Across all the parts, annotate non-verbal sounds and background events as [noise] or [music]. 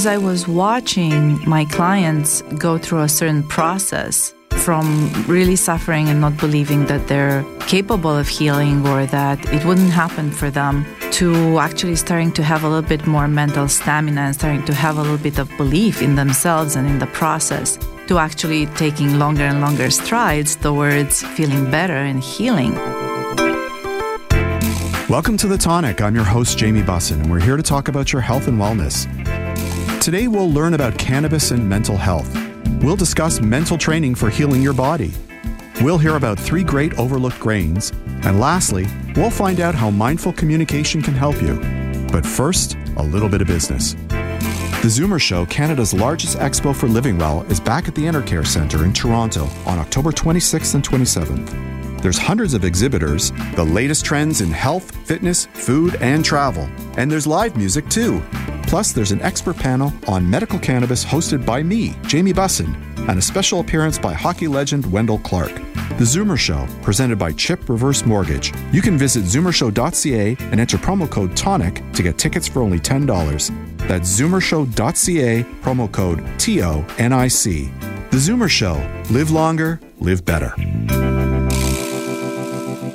As I was watching my clients go through a certain process from really suffering and not believing that they're capable of healing or that it wouldn't happen for them to actually starting to have a little bit more mental stamina and starting to have a little bit of belief in themselves and in the process to actually taking longer and longer strides towards feeling better and healing. Welcome to The Tonic. I'm your host, Jamie Bussin, and we're here to talk about your health and wellness. Today, we'll learn about cannabis and mental health. We'll discuss mental training for healing your body. We'll hear about three great overlooked grains. And lastly, we'll find out how mindful communication can help you. But first, a little bit of business. The Zoomer Show, Canada's largest expo for living well, is back at the Enercare Centre in Toronto on October 26th and 27th. There's hundreds of exhibitors, the latest trends in health, fitness, food, and travel. And there's live music too. Plus, there's an expert panel on medical cannabis hosted by me, Jamie Bussin, and a special appearance by hockey legend Wendel Clark. The Zoomer Show, presented by Chip Reverse Mortgage. You can visit zoomershow.ca and enter promo code TONIC to get tickets for only $10. That's zoomershow.ca, promo code T O N I C. The Zoomer Show. Live longer, live better.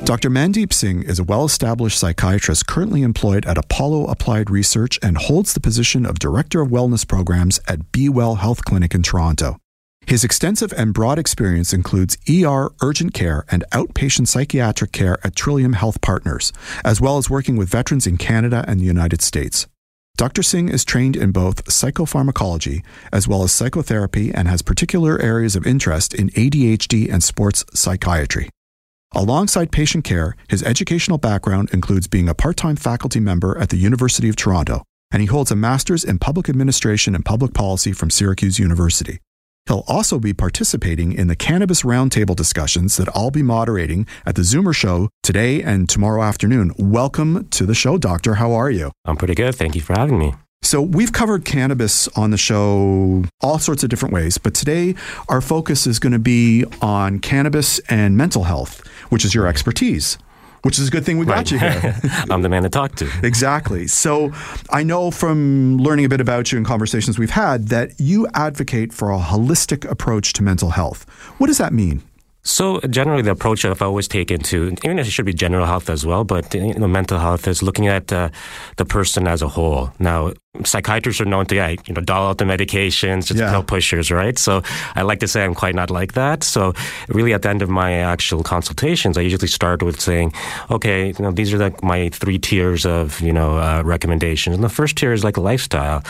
Dr. Mandeep Singh is a well established psychiatrist currently employed at Apollo Applied Research and holds the position of Director of Wellness Programs at Be Well Health Clinic in Toronto. His extensive and broad experience includes ER urgent care and outpatient psychiatric care at Trillium Health Partners, as well as working with veterans in Canada and the United States. Dr. Singh is trained in both psychopharmacology as well as psychotherapy and has particular areas of interest in ADHD and sports psychiatry. Alongside patient care, his educational background includes being a part time faculty member at the University of Toronto, and he holds a master's in public administration and public policy from Syracuse University. He'll also be participating in the cannabis roundtable discussions that I'll be moderating at the Zoomer Show today and tomorrow afternoon. Welcome to the show, Doctor. How are you? I'm pretty good. Thank you for having me. So, we've covered cannabis on the show all sorts of different ways, but today our focus is going to be on cannabis and mental health, which is your expertise. Which is a good thing we got Right. you here. [laughs] I'm the man to talk to. exactly. So, I know from learning a bit about you and conversations we've had that you advocate for a holistic approach to mental health. What does that mean? So generally, the approach I've always taken to, even if it should be general health as well, but you know, mental health is looking at uh, the person as a whole. Now, psychiatrists are known to, yeah, you know, doll out the medications, just Yeah. pill pushers, right? So I like to say I'm quite not like that. So really, at the end of my actual consultations, I usually start with saying, okay, you know, these are like my three tiers of, you know, uh, recommendations. And the first tier is like lifestyle,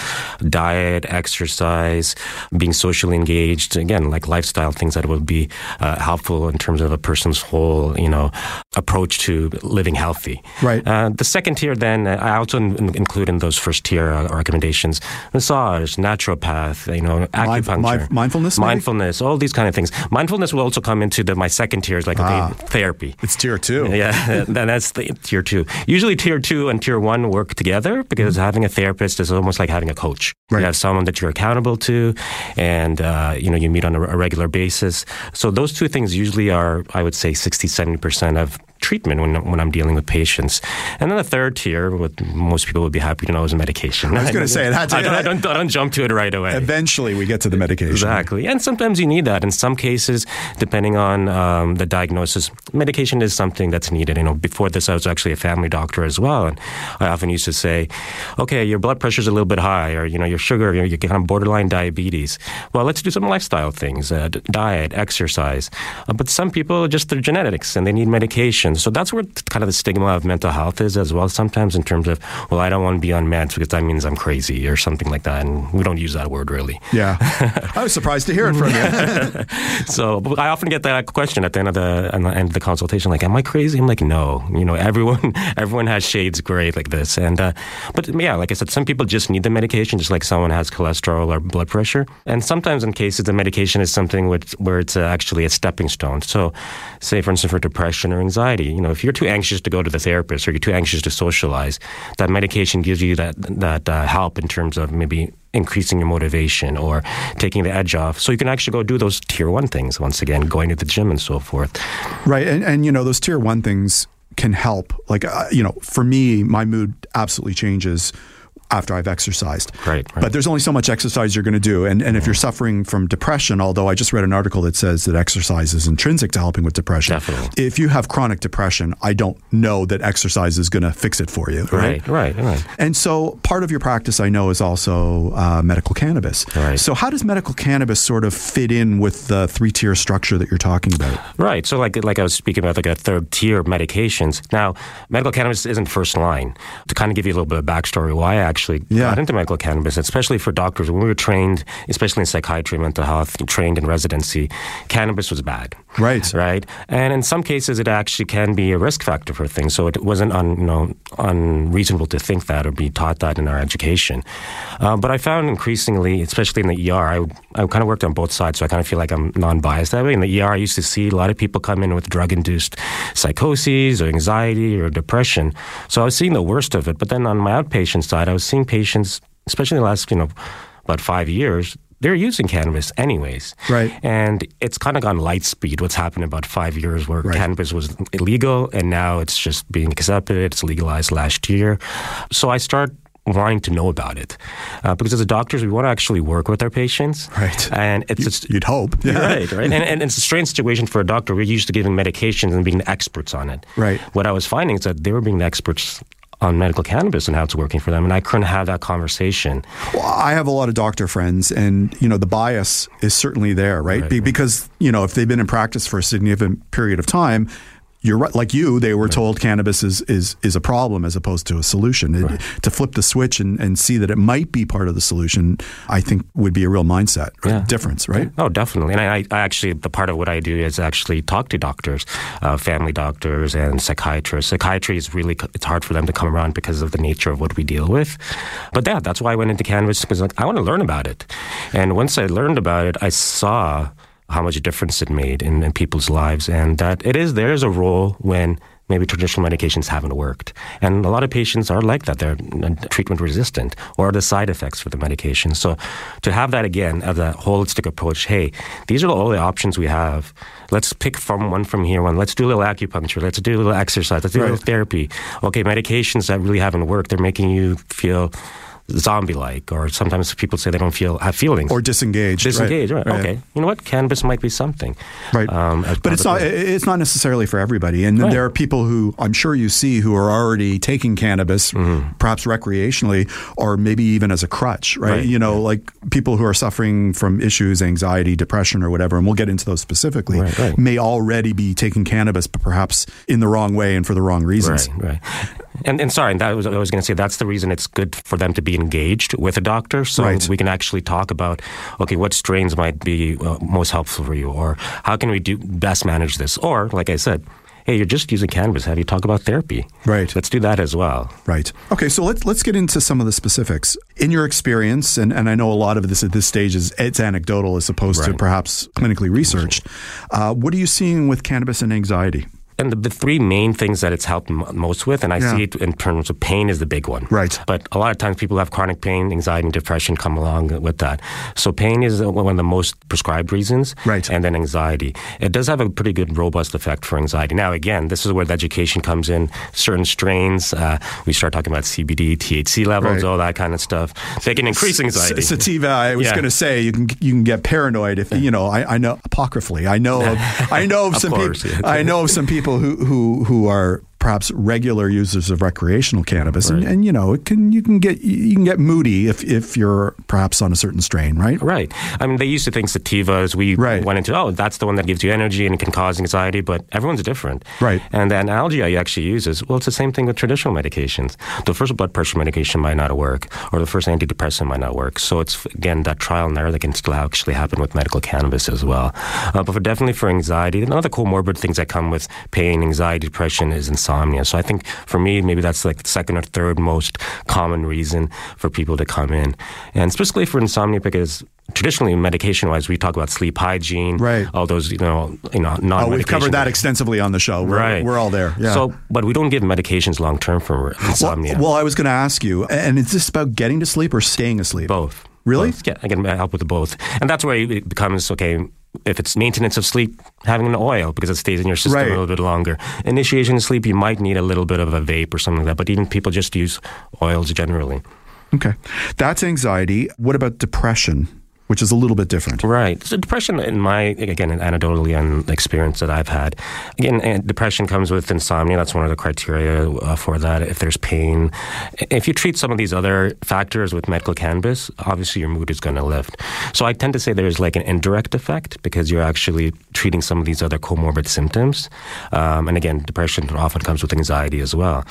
diet, exercise, being socially engaged. Again, like lifestyle things that would be uh, helpful in terms of a person's whole, you know, approach to living healthy. Right. Uh, the second tier, then, uh, I also in- include in those first tier uh, recommendations massage, naturopath, you know, acupuncture, mind- mindfulness, maybe? mindfulness, all these kind of things. Mindfulness will also come into the, my second tier, is like Ah. okay, therapy. It's tier two. [laughs] Yeah, [laughs] then that's the tier two. Usually, tier two and tier one work together because having a therapist is almost like having a coach. Mm-hmm. Right. You have someone that you're accountable to, and uh, you know you meet on a, a regular basis. So those two things usually are, I would say, 60, 70 percent of treatment when when I'm dealing with patients. And then the third tier, what most people would be happy to know, is medication. I was gonna say, that's- [laughs] I don't, I don't, I don't jump to it right away. Eventually, we get to the medication. Exactly. And sometimes you need that. In some cases, depending on um, the diagnosis, medication is something that's needed. You know, before this, I was actually a family doctor as well. And I often used to say, okay, your blood pressure's a little bit high, or, you know, your sugar, you're, you're kind of borderline diabetes. Well, let's do some lifestyle things, uh, diet, exercise. Uh, but some people, just their genetics, and they need medication. Medications. So that's where kind of the stigma of mental health is as well. Sometimes in terms of, well, I don't want to be on meds because that means I'm crazy or something like that, and we don't use that word really. Yeah, [laughs] I was surprised to hear it from you. [laughs] so I often get that question at the end of the, the end of the consultation, like, "Am I crazy?" I'm like, "No." You know, everyone [laughs] everyone has shades gray like this, and uh, but yeah, like I said, some people just need the medication, just like someone has cholesterol or blood pressure, and sometimes in cases the medication is something which, where it's uh, actually a stepping stone. So, say for instance for depression or anxiety, you know, if you're too anxious to go to the therapist or you're too anxious to socialize, that medication gives you that that uh, help in terms of maybe increasing your motivation or taking the edge off. So you can actually go do those tier one things once again, going to the gym and so forth. Right. And, and you know, those tier one things can help. Like, uh, you know, for me, my mood absolutely changes after I've exercised. Right, right. But there's only so much exercise you're going to do. And, and if you're suffering from depression, although I just read an article that says that exercise is intrinsic to helping with depression. Definitely. If you have chronic depression, I don't know that exercise is going to fix it for you. Right, right, right. And so part of your practice, I know, is also uh, medical cannabis. Right. So how does medical cannabis sort of fit in with the three tier structure that you're talking about? Right. So like like I was speaking about like a third tier medications. Now, medical cannabis isn't first line. To kind of give you a little bit of backstory why I actually Yeah. got into medical cannabis, especially for doctors. When we were trained, especially in psychiatry, mental health, trained in residency, cannabis was bad. Right. Right. And in some cases, it actually can be a risk factor for things. So it wasn't un, you know unreasonable to think that or be taught that in our education. Uh, but I found increasingly, especially in the ER, I, I kind of worked on both sides, so I kind of feel like I'm non-biased that way. In the ER, I used to see a lot of people come in with drug-induced psychoses or anxiety or depression. So I was seeing the worst of it. But then on my outpatient side, I was seeing patients, especially in the last you know about five years, they're using cannabis anyways. Right. And it's kind of gone light speed what's happened in about five years where Right. cannabis was illegal and now it's just being accepted. It's legalized last year. So I start wanting to know about it uh, because as a doctors we want to actually work with our patients Right. and it's just You'd hope. [laughs] You're right, right. [laughs] And, and it's a strange situation for a doctor. We're used to giving medications and being the experts on it. Right. What I was finding is that they were being the experts on medical cannabis and how it's working for them, and I couldn't have that conversation. Well, I have a lot of doctor friends, and you know the bias is certainly there, right? Right, Be- right. Because you know if they've been in practice for a significant period of time, you're right. Like you, they were told cannabis is is is a problem as opposed to a solution. It- to flip the switch and, and see that it might be part of the solution, I think would be a real mindset right? Yeah. difference, right? Oh, definitely. And I, I actually, the part of what I do is actually talk to doctors, uh, family doctors, and psychiatrists. Psychiatry is really, it's hard for them to come around because of the nature of what we deal with. But yeah, that's why I went into cannabis because like, I want to learn about it. And once I learned about it, I saw how much difference it made in, in people's lives and that it is, there is a role when maybe traditional medications haven't worked. And a lot of patients are like that. They're uh, treatment resistant or the side effects for the medication. So to have that again as a holistic approach, hey, these are all the options we have. Let's pick from one from here, one. Let's do a little acupuncture. Let's do a little exercise. Let's do a Right. little therapy. Okay, medications that really haven't worked, they're making you feel zombie-like, or sometimes people say they don't feel have feelings Or disengaged, disengaged. Right. Right. Okay, you know what? Cannabis might be something. Right. Um, but it's not. the- It's not necessarily for everybody. And Right. there are people who I'm sure you see who are already taking cannabis, Mm-hmm. perhaps recreationally, or maybe even as a crutch. Right. Right, You know, like people who are suffering from issues, anxiety, depression, or whatever. And we'll get into those specifically. May already be taking cannabis, but perhaps in the wrong way and for the wrong reasons. Right, right. And, and sorry, that was I was going to say that's the reason it's good for them to be engaged with a doctor, so Right. we can actually talk about okay, what strains might be uh, most helpful for you, or how can we do best manage this, or like I said, hey, you're just using cannabis. Have you talk about therapy? Right. Let's do that as well. Right. Okay, so let's let's get into some of the specifics. In your experience, and, and I know a lot of this at this stage is it's anecdotal as opposed to perhaps clinically researched. Uh, what are you seeing with cannabis and anxiety? And the, the three main things that it's helped m- most with, and I Yeah. see it in terms of pain, is the big one. Right. But a lot of times people have chronic pain, anxiety, and depression come along with that. So pain is one of the most prescribed reasons. Right. And then anxiety. It does have a pretty good, robust effect for anxiety. Now, again, this is where the education comes in. Certain strains, uh, we start talking about CBD, THC levels, Right. all that kind of stuff. They can increase anxiety. S- sativa. I [laughs] was Yeah. going to say you can you can get paranoid if you know. I, I know apocryphally. I know of, I know of, [laughs] Of some course, people. yeah. I know of some people who who who are perhaps regular users of recreational cannabis, Right. and, and you know, it can you can get you can get moody if if you're perhaps on a certain strain, right? Right. I mean, they used to think sativas, we Right. went into, oh, that's the one that gives you energy and can cause anxiety, but everyone's different. Right. And the analogy I actually use is, well, it's the same thing with traditional medications. The first blood pressure medication might not work, or the first antidepressant might not work. So it's, again, that trial and error that can still actually happen with medical cannabis as well. Uh, but for definitely for anxiety, and other comorbid things that come with pain, anxiety, depression is insomnia. So I think for me, maybe that's like the second or third most common reason for people to come in. And specifically for insomnia, because traditionally medication wise we talk about sleep hygiene Right. all those you know you know non Oh, we've covered that extensively on the show. We're, right we're all there. Yeah. so but we don't give medications long term for well, insomnia well, I was going to ask you, and is this about getting to sleep or staying asleep? both Really? Both. yeah i can help with both and that's where it becomes okay if it's maintenance of sleep, having an oil because it stays in your system Right. a little bit longer. Initiation of sleep, you might need a little bit of a vape or something like that, but even people just use oils generally. Okay. That's anxiety. What about depression, which is a little bit different? Right. So depression, in my again, anecdotally and experience that I've had, again, depression comes with insomnia. That's one of the criteria uh, for that. If there's pain, if you treat some of these other factors with medical cannabis, obviously your mood is going to lift. So I tend to say there's like an indirect effect because you're actually treating some of these other comorbid symptoms. Um, and again, depression often comes with anxiety as well.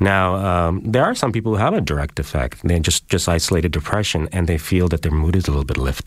Now, um, there are some people who have a direct effect. They just just isolated depression and they feel that their mood is a little bit lifted.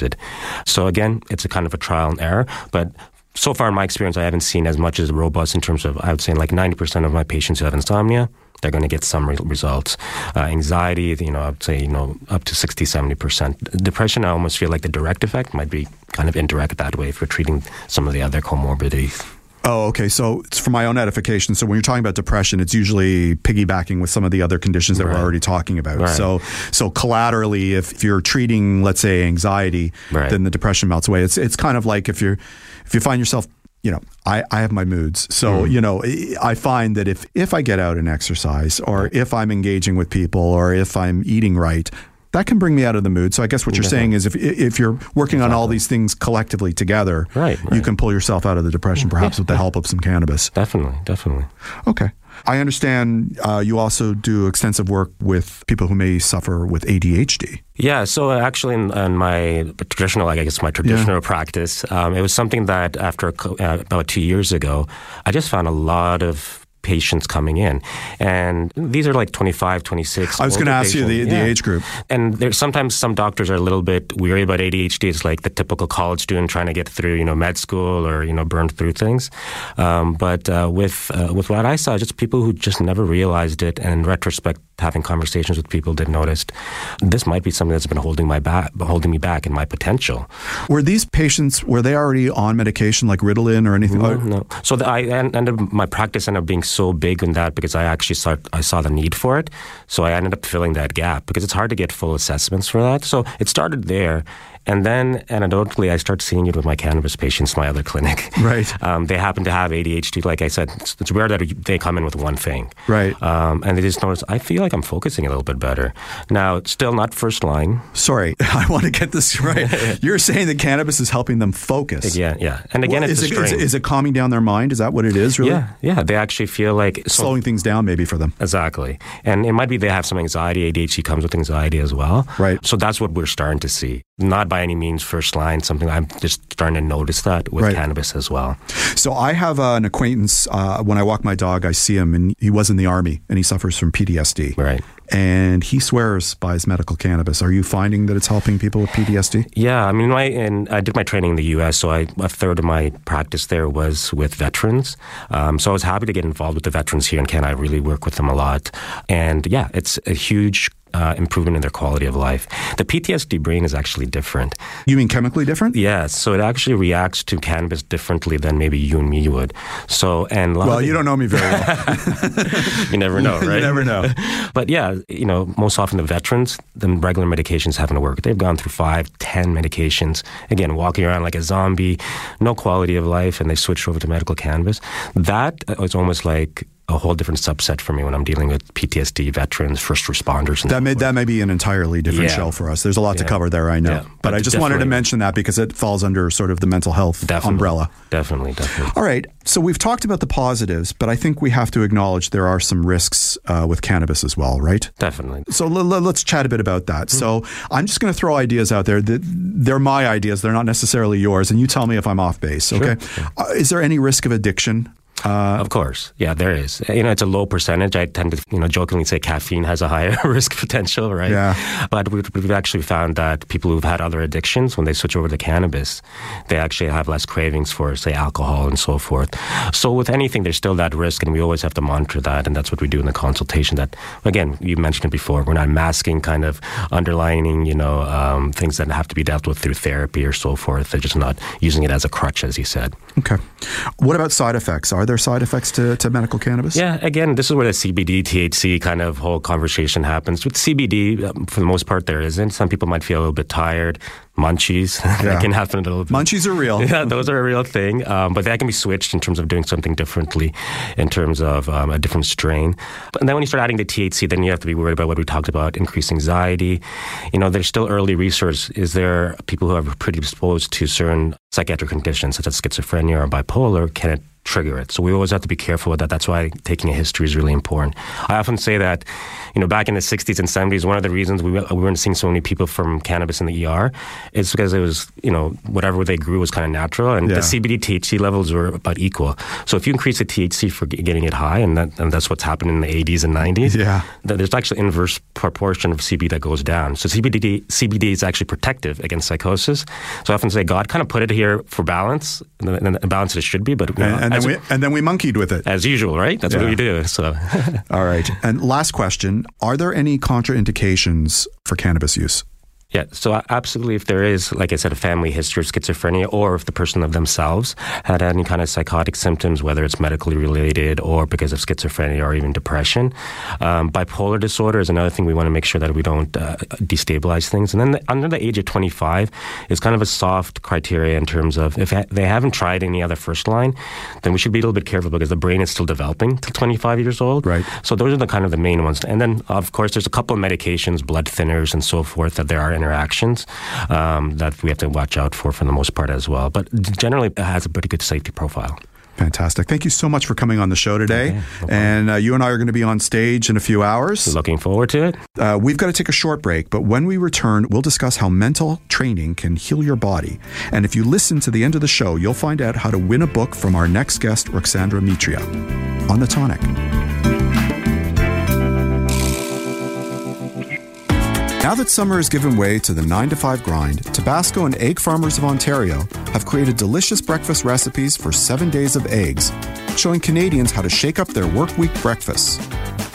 So again, it's a kind of a trial and error, but so far in my experience, I haven't seen as much as robust in terms of, I would say like 90% of my patients who have insomnia, they're going to get some re- results. Uh, anxiety, you know, I would say, you know, up to 60, 70%. Depression, I almost feel like the direct effect might be kind of indirect that way if you're treating some of the other comorbidities. Oh, okay. So it's for my own edification. So when you're talking about depression, it's usually piggybacking with some of the other conditions that we're already talking about. Right. So, so collaterally, if, if you're treating, let's say, anxiety, Right. then the depression melts away. It's it's kind of like if you're if you find yourself. You know, I, I have my moods. So, Mm. you know, I find that if, if I get out and exercise or if I'm engaging with people or if I'm eating right, that can bring me out of the mood. So I guess what you're saying is if, if you're working on all these things collectively together, Right, you right. can pull yourself out of the depression perhaps with the help of some cannabis. Definitely, definitely. Okay. I understand uh, you also do extensive work with people who may suffer with ADHD. Yeah, so actually, in, in my traditional, I guess my traditional practice, um, it was something that after uh, about two years ago, I just found a lot of patients coming in, and these are like 25, 26. I was going to ask you the, patients. the Yeah. age group. And there's sometimes some doctors are a little bit weary about ADHD. It's like the typical college student trying to get through, you know, med school or you know, burn through things. Um, but uh, with uh, with what I saw, just people who just never realized it, and in retrospect, having conversations with people that noticed this might be something that's been holding my back, holding me back in my potential. Were these patients, were they already on medication like Ritalin or anything? No, oh. no. So the, I ended my practice ended up being so big in that because I actually saw I saw the need for it. So I ended up filling that gap because it's hard to get full assessments for that. So it started there. And then anecdotally, I start seeing it with my cannabis patients, my other clinic. Right. [laughs] Um, they happen to have ADHD. Like I said, it's, it's rare that they come in with one thing. Right. Um, and they just notice, I feel like I'm focusing a little bit better. Now, it's still not first line. Sorry, [laughs] I want to get this right. [laughs] You're saying that cannabis is helping them focus. Yeah, yeah. And again, Well, it's is, it, is, is it calming down their mind? Is that what it is, really? yeah, yeah. They actually feel like so- Slowing things down maybe for them. Exactly. And it might be they have some anxiety. ADHD comes with anxiety as well. Right. So that's what we're starting to see. Not by any means first line, something I'm just starting to notice that with Right. cannabis as well. So I have uh, an acquaintance. Uh, when I walk my dog, I see him, and he was in the army, and he suffers from PTSD. Right. And he swears by his medical cannabis. Are you finding that it's helping people with PTSD? Yeah, I mean, my, and I did my training in the U.S., so I, a third of my practice there was with veterans. Um, so I was happy to get involved with the veterans here in Canada. I really work with them a lot. And yeah, it's a huge uh, improvement in their quality of life. The PTSD brain is actually different. You mean chemically different? Yes, so it actually reacts to cannabis differently than maybe you and me would. So, and Well, you don't know me very well. [laughs] you never know, [laughs] right? You never know. [laughs] But yeah, you know, most often the veterans, the regular medications haven't worked. They've gone through five, ten medications. Again, walking around like a zombie, no quality of life, and they switched over to medical cannabis. That is almost like a whole different subset for me when I'm dealing with PTSD veterans, first responders. And that may that may be an entirely different Yeah. show for us. There's a lot to cover there, I know. Yeah. But, But I just wanted to mention that because it falls under sort of the mental health definitely, umbrella. Definitely, definitely. All right. So we've talked about the positives, but I think we have to acknowledge there are some risks uh, with cannabis as well, right? Definitely. So l- l- let's chat a bit about that. So I'm just going to throw ideas out there. That they're my ideas. They're not necessarily yours, and you tell me if I'm off base. Okay. Uh, is there any risk of addiction? Uh, Of course, yeah, there is. You know, it's a low percentage. I tend to, you know, jokingly say caffeine has a higher [laughs] risk potential, right? Yeah. But we've, we've actually found that people who've had other addictions, when they switch over to cannabis, they actually have less cravings for, say, alcohol and so forth. So with anything, there's still that risk, and we always have to monitor that, and that's what we do in the consultation. That again, you mentioned it before. We're not masking kind of underlining, you know, um, things that have to be dealt with through therapy or so forth. They're just not using it as a crutch, as you said. okay. What about side effects? Are there side effects to, to medical cannabis? Yeah, again, this is where the CBD, THC kind of whole conversation happens. With CBD, um, for the most part, there isn't. Some people might feel a little bit tired, munchies. [laughs] Yeah. that can happen a little bit. Munchies are real. [laughs] Yeah, those are a real thing, um, but that can be switched in terms of doing something differently, in terms of um, a different strain. But and then when you start adding the THC, then you have to be worried about what we talked about: increased anxiety. You know, there's still early research. Is there people who are predisposed to certain psychiatric conditions, such as schizophrenia or bipolar? Can it trigger it. So we always have to be careful with that. That's why taking a history is really important. I often say that, you know, back in the 60s and 70s, one of the reasons we, we weren't seeing so many people from cannabis in the ER is because it was, you know, whatever they grew was kind of natural and Yeah. the CBD THC levels were about equal. So if you increase the THC for getting it high, and, that, and that's what's happened in the 80s and 90s, Yeah. there's actually inverse proportion of CBD that goes down. So CBD, CBD is actually protective against psychosis. So I often say God kind of put it here for balance, and, and balance it should be, but you know, And, and as, then we and then we monkeyed with it. as usual, right? That's Yeah. what we do. So [laughs] All right. And last question: Are there any contraindications for cannabis use? Yeah, so absolutely, if there is, like I said, a family history of schizophrenia, or if the person of themselves had any kind of psychotic symptoms, whether it's medically related or because of schizophrenia or even depression, um, bipolar disorder is another thing we want to make sure that we don't uh, destabilize things. And then the, under the age of 25 is kind of a soft criteria in terms of if ha- they haven't tried any other first line, then we should be a little bit careful because the brain is still developing till 25 years old. Right. So those are the kind of the main ones. And then, of course, there's a couple of medications, blood thinners, and so forth that there are interactions um, that we have to watch out for for the most part as well. But generally, it has a pretty good safety profile. Fantastic. Thank you so much for coming on the show today. and uh, you and I are going to be on stage in a few hours. Looking forward to it. Uh, we've got to take a short break, but when we return, we'll discuss how mental training can heal your body. And if you listen to the end of the show, you'll find out how to win a book from our next guest, Ruxandra Mitria, on the tonic. Now that summer has given way to the 9 to 5 grind, Tabasco and Egg Farmers of Ontario have created delicious breakfast recipes for seven days of eggs, showing Canadians how to shake up their work week breakfasts.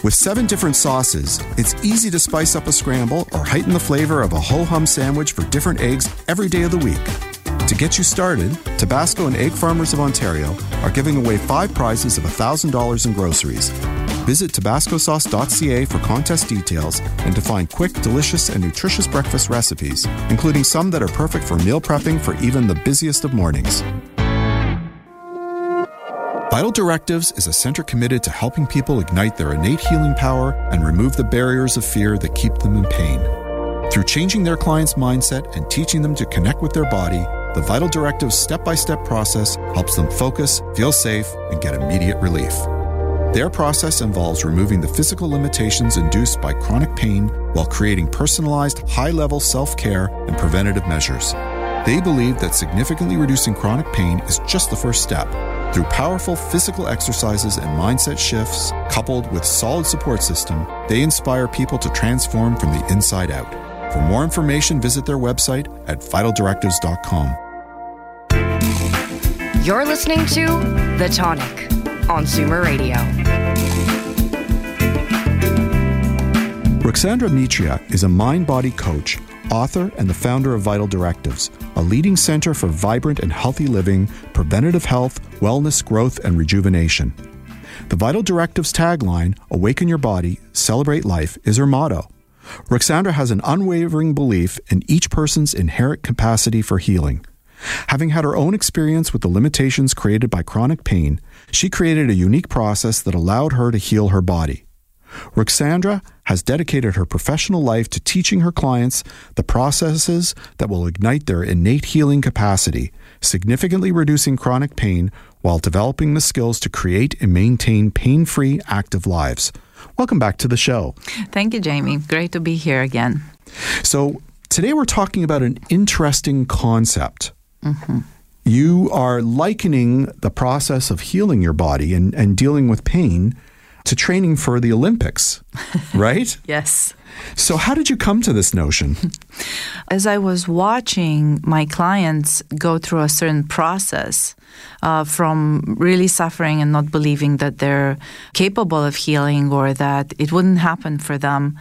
With seven different sauces, it's easy to spice up a scramble or heighten the flavor of a ho hum sandwich for different eggs every day of the week. To get you started, Tabasco and Egg Farmers of Ontario are giving away five prizes of $1,000 in groceries. Visit tabascosauce.ca for contest details and to find quick, delicious, and nutritious breakfast recipes, including some that are perfect for meal prepping for even the busiest of mornings. Vital Directives is a center committed to helping people ignite their innate healing power and remove the barriers of fear that keep them in pain. Through changing their client's mindset and teaching them to connect with their body, the Vital Directives step by step process helps them focus, feel safe, and get immediate relief. Their process involves removing the physical limitations induced by chronic pain while creating personalized, high level self care and preventative measures. They believe that significantly reducing chronic pain is just the first step. Through powerful physical exercises and mindset shifts, coupled with solid support system, they inspire people to transform from the inside out. For more information, visit their website at vitaldirectives.com. You're listening to The Tonic on Zoomer Radio. Ruxandra Mitria is a mind body coach, author, and the founder of Vital Directives, a leading center for vibrant and healthy living, preventative health, wellness, growth, and rejuvenation. The Vital Directives tagline, Awaken Your Body, Celebrate Life, is her motto. Ruxandra has an unwavering belief in each person's inherent capacity for healing. Having had her own experience with the limitations created by chronic pain, she created a unique process that allowed her to heal her body. Ruxandra has dedicated her professional life to teaching her clients the processes that will ignite their innate healing capacity, significantly reducing chronic pain while developing the skills to create and maintain pain free, active lives. Welcome back to the show. Thank you, Jamie. Great to be here again. So, today we're talking about an interesting concept. Mm-hmm. You are likening the process of healing your body and, and dealing with pain to training for the Olympics, [laughs] right? Yes. so, how did you come to this notion? [laughs] As I was watching my clients go through a certain process uh, from really suffering and not believing that they're capable of healing or that it wouldn't happen for them,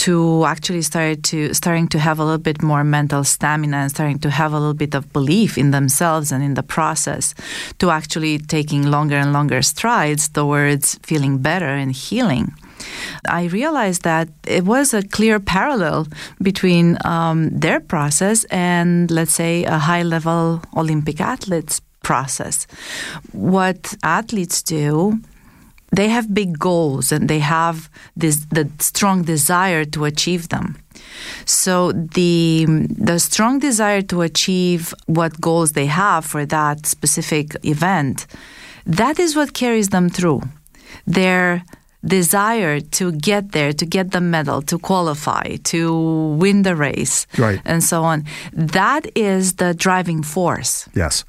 to actually start to starting to have a little bit more mental stamina and starting to have a little bit of belief in themselves and in the process to actually taking longer and longer strides towards feeling better and healing. I realized that it was a clear parallel between um, their process and, let's say, a high level Olympic athlete's process. What athletes do they have big goals and they have this the strong desire to achieve them. So the the strong desire to achieve what goals they have for that specific event, that is what carries them through. Their desire to get there, to get the medal, to qualify, to win the race, Right. and so on. That is the driving force Yes.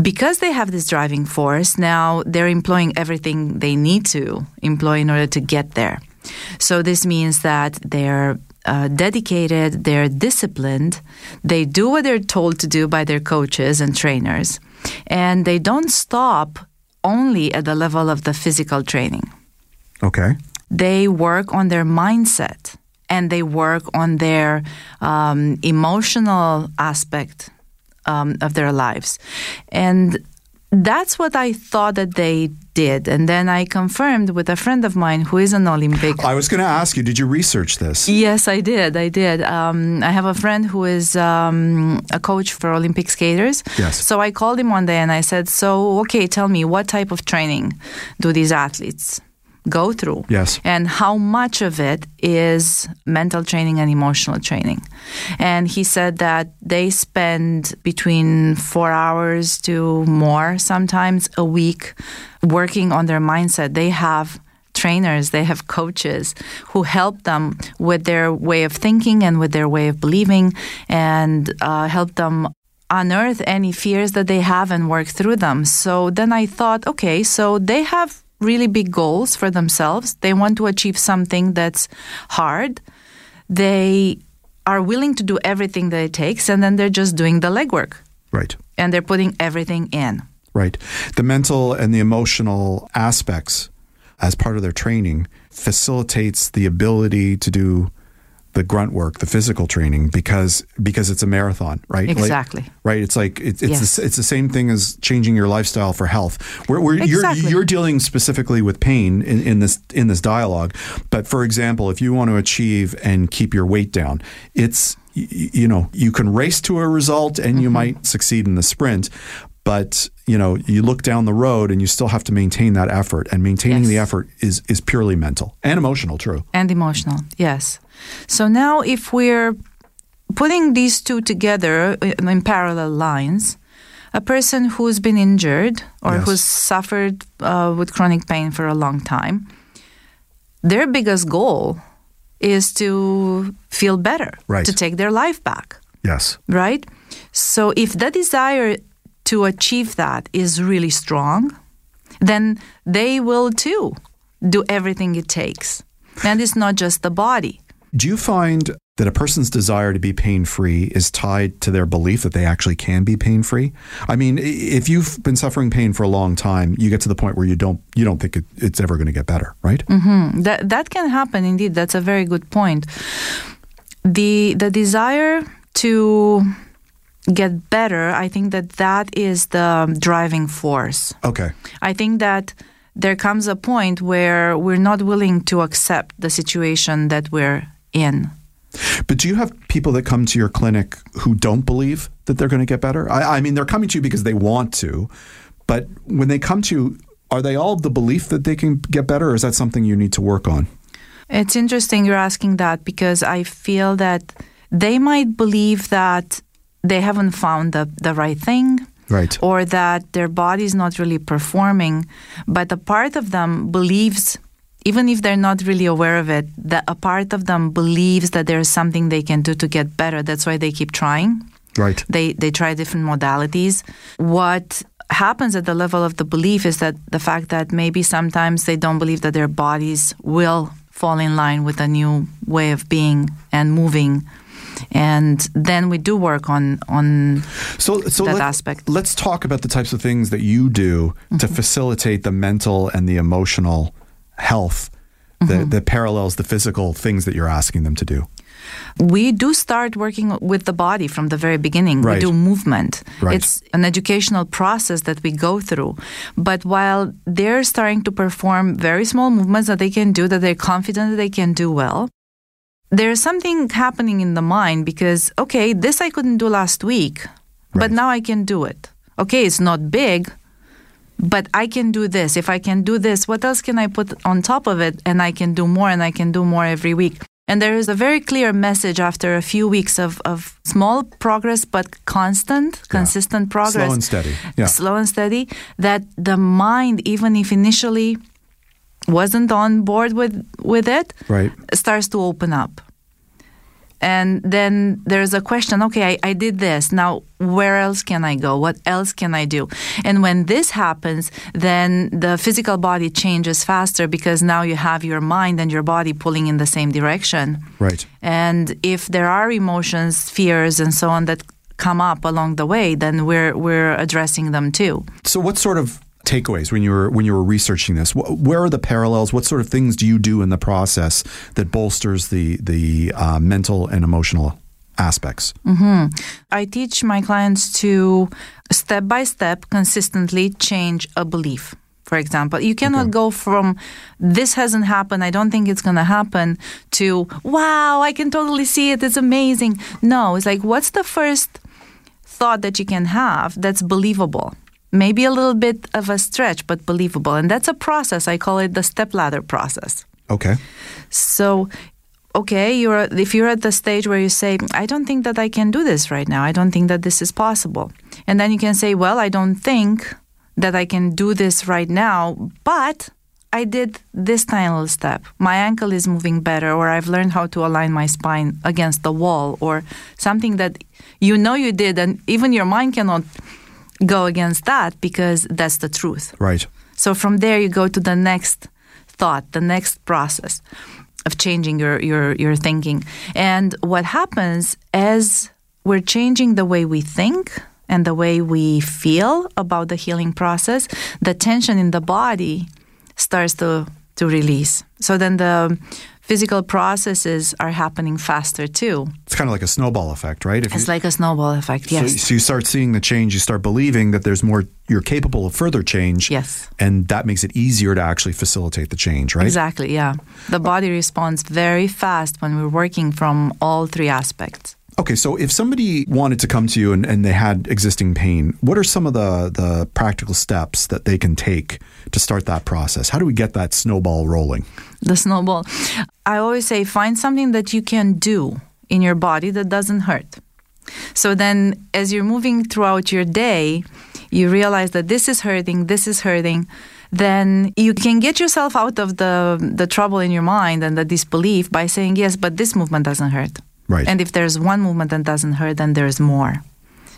Because they have this driving force, now they're employing everything they need to employ in order to get there. So this means that they're uh, dedicated, they're disciplined, they do what they're told to do by their coaches and trainers, and they don't stop only at the level of the physical training. Okay. They work on their mindset and they work on their um, emotional aspect um, of their lives. And that's what I thought that they did. And then I confirmed with a friend of mine who is an Olympic. I was going to ask you, did you research this? Yes, I did. I did. Um, I have a friend who is um, a coach for Olympic skaters. Yes. So I called him one day and I said, So, okay, tell me, what type of training do these athletes go through? Yes. And how much of it is mental training and emotional training? And he said that they spend between four hours to more sometimes a week working on their mindset. They have trainers, they have coaches who help them with their way of thinking and with their way of believing and uh, help them unearth any fears that they have and work through them. So then I thought, okay, so they have really big goals for themselves. They want to achieve something that's hard. They are willing to do everything that it takes, and then they're just doing the legwork Right. and they're putting everything in. Right. The mental and the emotional aspects as part of their training facilitates the ability to do the grunt work, the physical training, because because it's a marathon, right? Like- Exactly. right. It's like it, it's Yes. the, it's the same thing as changing your lifestyle for health. Where, where Exactly. you're you're dealing specifically with pain in, in this in this dialogue. But for example, if you want to achieve and keep your weight down, it's you know you can race to a result and Mm-hmm. you might succeed in the sprint. But you know, you look down the road and you still have to maintain that effort, and maintaining Yes. the effort is is purely mental and emotional. True. And emotional, yes. So now, if we're putting these two together in in parallel lines, a person who's been injured or Yes. who's suffered uh, with chronic pain for a long time, their biggest goal is to feel better, Right. to take their life back, Yes. right? So if the desire to achieve that is really strong, then they will too do everything it takes. And it's not just the body. Do you find that a person's desire to be pain free is tied to their belief that they actually can be pain free? I mean, if you've been suffering pain for a long time, you get to the point where you don't you don't think it, it's ever going to get better, right? Mm-hmm. That that can happen indeed. That's a very good point. The the desire to get better, I think that that is the driving force. Okay. I think that there comes a point where we're not willing to accept the situation that we're in. But do you have people that come to your clinic who don't believe that they're going to get better? I, I mean, they're coming to you because they want to, but when they come to you, are they all of the belief that they can get better, or is that something you need to work on? It's interesting you're asking that because I feel that they might believe that they haven't found the, the right thing. Right. Or that their body is not really performing. But a part of them believes, even if they're not really aware of it, that a part of them believes that there's something they can do to get better. That's why they keep trying. Right. They they try different modalities. What happens at the level of the belief is that the fact that maybe sometimes they don't believe that their bodies will fall in line with a new way of being and moving and then we do work on on so, so that let, aspect. Let's talk about the types of things that you do Mm-hmm. to facilitate the mental and the emotional health Mm-hmm. that, that parallels the physical things that you're asking them to do. we do start working with the body from the very beginning. Right. We do movement. Right. It's an educational process that we go through. But while they're starting to perform very small movements that they can do, that they're confident that they can do well, there's something happening in the mind because, okay, this I couldn't do last week, Right. but now I can do it. Okay, it's not big, but I can do this. If I can do this, what else can I put on top of it? And I can do more and I can do more every week. And there is a very clear message after a few weeks of, of small progress, but constant, consistent progress. Slow and steady. Yeah. Slow and steady. That the mind, even if initially wasn't on board with, with it, Right. starts to open up. And then there's a question okay, I, I did this. Now, where else can I go? What else can I do? And when this happens, then the physical body changes faster because now you have your mind and your body pulling in the same direction. Right. And if there are emotions, fears, and so on that come up along the way, then we're, we're addressing them too. So, what sort of takeaways when you were when you were researching this? Wh- Where are the parallels? What sort of things do you do in the process that bolsters the the uh, mental and emotional aspects? I teach my clients to step by step consistently change a belief. For example, you cannot go from this hasn't happened, I don't think it's going to happen to wow, I can totally see it, it's amazing. No, it's like what's the first thought that you can have that's believable? Maybe a little bit of a stretch, but believable. And that's a process. I call it the step ladder process. Okay. So, okay, you're if you're at the stage where you say, "I don't think that I can do this right now. I don't think that this is possible," and then you can say, "Well, I don't think that I can do this right now, but." I did this tiny little step. My ankle is moving better, or I've learned how to align my spine against the wall, or something that you know you did, and even your mind cannot go against that because that's the truth. Right. So from there, you go to the next thought, the next process of changing your, your, your thinking. And what happens as we're changing the way we think and the way we feel about the healing process, the tension in the body starts to, to release. So then the physical processes are happening faster too. It's kind of like a snowball effect, right? If It's you, like a snowball effect, so, yes. so you start seeing the change, you start believing that there's more, you're capable of further change. Yes. And that makes it easier to actually facilitate the change, right? Exactly, yeah. The body responds very fast when we're working from all three aspects. Okay, so if somebody wanted to come to you and, and they had existing pain, what are some of the, the practical steps that they can take to start that process? How do we get that snowball rolling? The snowball. I always say find something that you can do in your body that doesn't hurt. So then, as you're moving throughout your day, you realize that this is hurting, this is hurting. Then you can get yourself out of the the trouble in your mind and the disbelief by saying yes, but this movement doesn't hurt. Right. And if there's one movement that doesn't hurt, then there's more.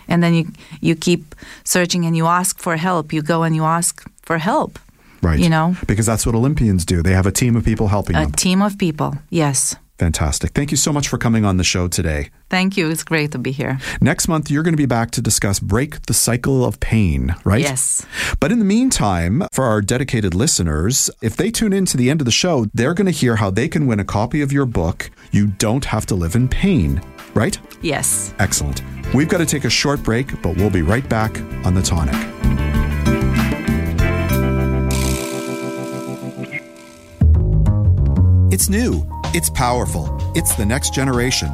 And then you you keep searching and you ask for help. You go and you ask for help. Right. You know, Because that's what Olympians do. They have a team of people helping a them. A team of people. Yes. Fantastic. Thank you so much for coming on the show today. Thank you. It's great to be here. Next month, you're going to be back to discuss Break the Cycle of Pain, right? Yes. But in the meantime, for our dedicated listeners, if they tune in to the end of the show, they're going to hear how they can win a copy of your book, You Don't Have to Live in Pain, right? Yes. Excellent. We've got to take a short break, but we'll be right back on The Tonic. It's new. It's powerful. It's the next generation.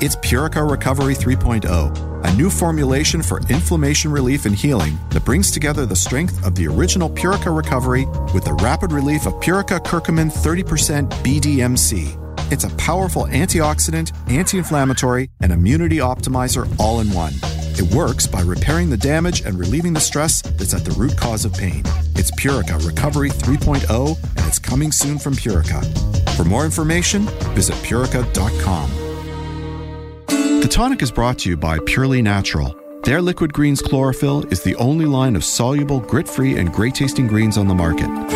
It's Purica Recovery 3.0, a new formulation for inflammation relief and healing that brings together the strength of the original Purica Recovery with the rapid relief of Purica Curcumin 30% BDMC. It's a powerful antioxidant, anti inflammatory, and immunity optimizer all in one. It works by repairing the damage and relieving the stress that's at the root cause of pain. It's Purica Recovery 3.0, and it's coming soon from Purica. For more information, visit purica.com. The tonic is brought to you by Purely Natural. Their Liquid Greens Chlorophyll is the only line of soluble, grit free, and great tasting greens on the market.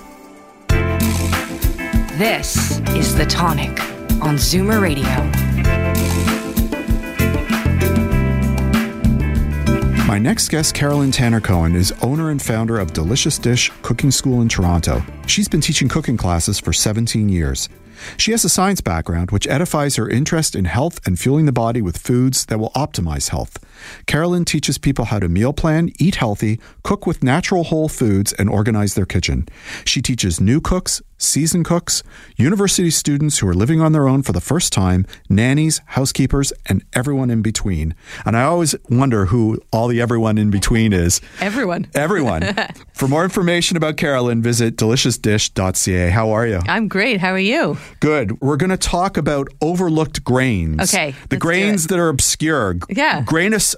This is The Tonic on Zoomer Radio. My next guest, Carolyn Tanner Cohen, is owner and founder of Delicious Dish Cooking School in Toronto. She's been teaching cooking classes for 17 years. She has a science background, which edifies her interest in health and fueling the body with foods that will optimize health. Carolyn teaches people how to meal plan, eat healthy, cook with natural whole foods, and organize their kitchen. She teaches new cooks, seasoned cooks, university students who are living on their own for the first time, nannies, housekeepers, and everyone in between. And I always wonder who all the everyone in between is. Everyone. [laughs] Everyone. for more information about Carolyn, visit deliciousdish.ca. How are you? I'm great. How are you? Good. We're going to talk about overlooked grains. Okay, The grains that are obscure. Yeah.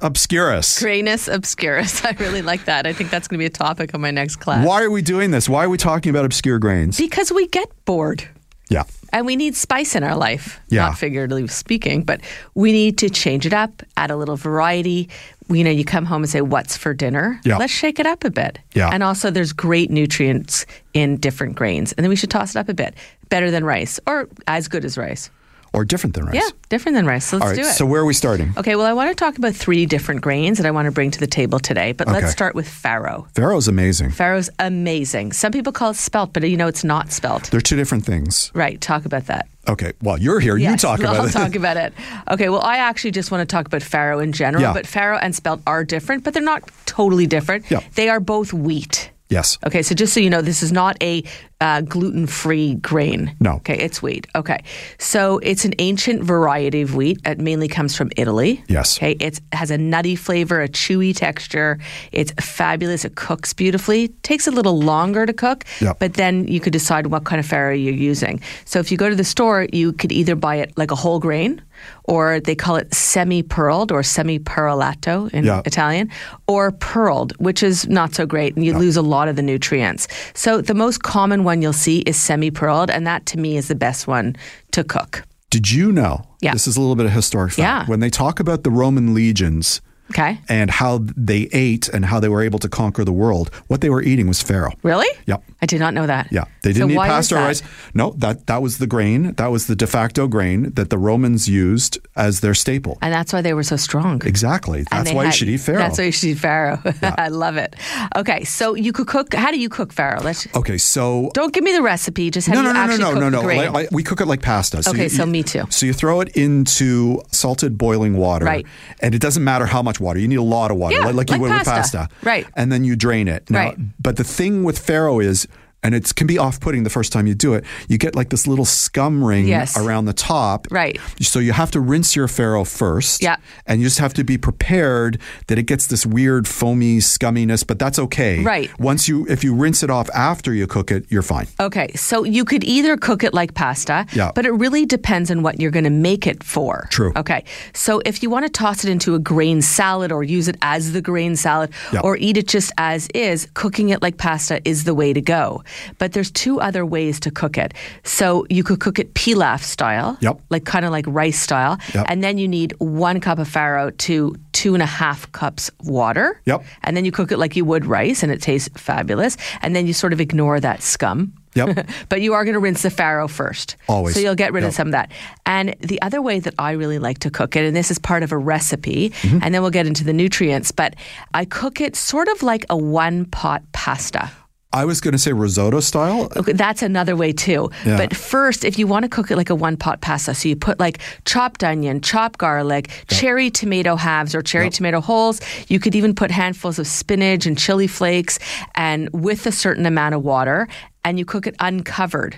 Obscurus. Grayness obscurus. [laughs] I really like that. I think that's going to be a topic of my next class. Why are we doing this? Why are we talking about obscure grains? Because we get bored. yeah. And we need spice in our life, Yeah. not figuratively speaking, but we need to change it up, add a little variety. You know, you come home and say, What's for dinner? Yeah. Let's shake it up a bit. Yeah. And also, there's great nutrients in different grains. And then we should toss it up a bit. Better than rice, or as good as rice. Or different than rice. Yeah, different than rice. So let's All right. do it. So where are we starting? okay, well, I want to talk about three different grains that I want to bring to the table today, but Okay. let's start with farro. Farro's amazing. Farro's amazing. Some people call it spelt, but you know it's not spelt. They're two different things. Right, talk about that. Okay. Well, you're here. you talk about it. I'll talk about it. Okay, well, I actually just want to talk about farro in general, Yeah. but farro and spelt are different, but they're not totally different. Yeah. They are both wheat. Yes. Okay, so just so you know, this is not a uh, gluten free grain. No. Okay, it's wheat. Okay, so it's an ancient variety of wheat. It mainly comes from Italy. Yes. Okay, it has a nutty flavor, a chewy texture. It's fabulous. It cooks beautifully. takes a little longer to cook, Yep. but then you could decide what kind of farro you're using. So if you go to the store, you could either buy it like a whole grain, or they call it semi-pearled or semi-perlato in Yeah. Italian, or pearled, which is not so great, and you lose a lot of the nutrients. So the most common one you'll see is semi-pearled, and that to me is the best one to cook. Did you know? Yeah. This is a little bit of historic fact. Yeah. When they talk about the Roman legions Okay. and how they ate and how they were able to conquer the world, what they were eating was farro. Really? Yep. I did not know that. Yeah, they didn't eat why pasta or rice. No, that that was the grain. That was the de facto grain that the Romans used as their staple. And that's why they were so strong. Exactly. That's why you should eat farro. That's [laughs] why you should eat farro. I love it. Okay, so you could cook. How do you cook farro? Let's okay, so don't give me the recipe. Just how no, no, you no, no, actually no, cook no, the no. grain. Like, like, we cook it like pasta. Okay, you- so you- me too. So you throw it into salted boiling water, Right. And it doesn't matter how much water. You need a lot of water, Yeah, like, like you like would pasta. with pasta, Right. And then you drain it. Now, Right. But the thing with farro is. And it can be off-putting the first time you do it. You get like this little scum ring Yes. around the top. Right. So you have to rinse your farro first. Yeah. And you just have to be prepared that it gets this weird foamy scumminess, but that's okay. Right. Once you, if you rinse it off after you cook it, you're fine. Okay, so you could either cook it like pasta, Yeah. but it really depends on what you're going to make it for. True. Okay, so if you want to toss it into a grain salad or use it as the grain salad Yeah. or eat it just as is, cooking it like pasta is the way to go. But there's two other ways to cook it. So you could cook it pilaf style, Yep. like kind of like rice style, Yep. and then you need one cup of farro to two and a half cups of water. Yep. And then you cook it like you would rice, and it tastes fabulous. And then you sort of ignore that scum. Yep. [laughs] but you are going to rinse the farro first. Always. So you'll get rid Yep. of some of that. And the other way that I really like to cook it, and this is part of a recipe, Mm-hmm. and then we'll get into the nutrients, but I cook it sort of like a one pot pasta. I was going to say risotto style. Okay, that's another way too. Yeah. But first, if you want to cook it like a one pot pasta, so you put like chopped onion, chopped garlic, cherry tomato halves or cherry tomato holes. You could even put handfuls of spinach and chili flakes and with a certain amount of water, and you cook it uncovered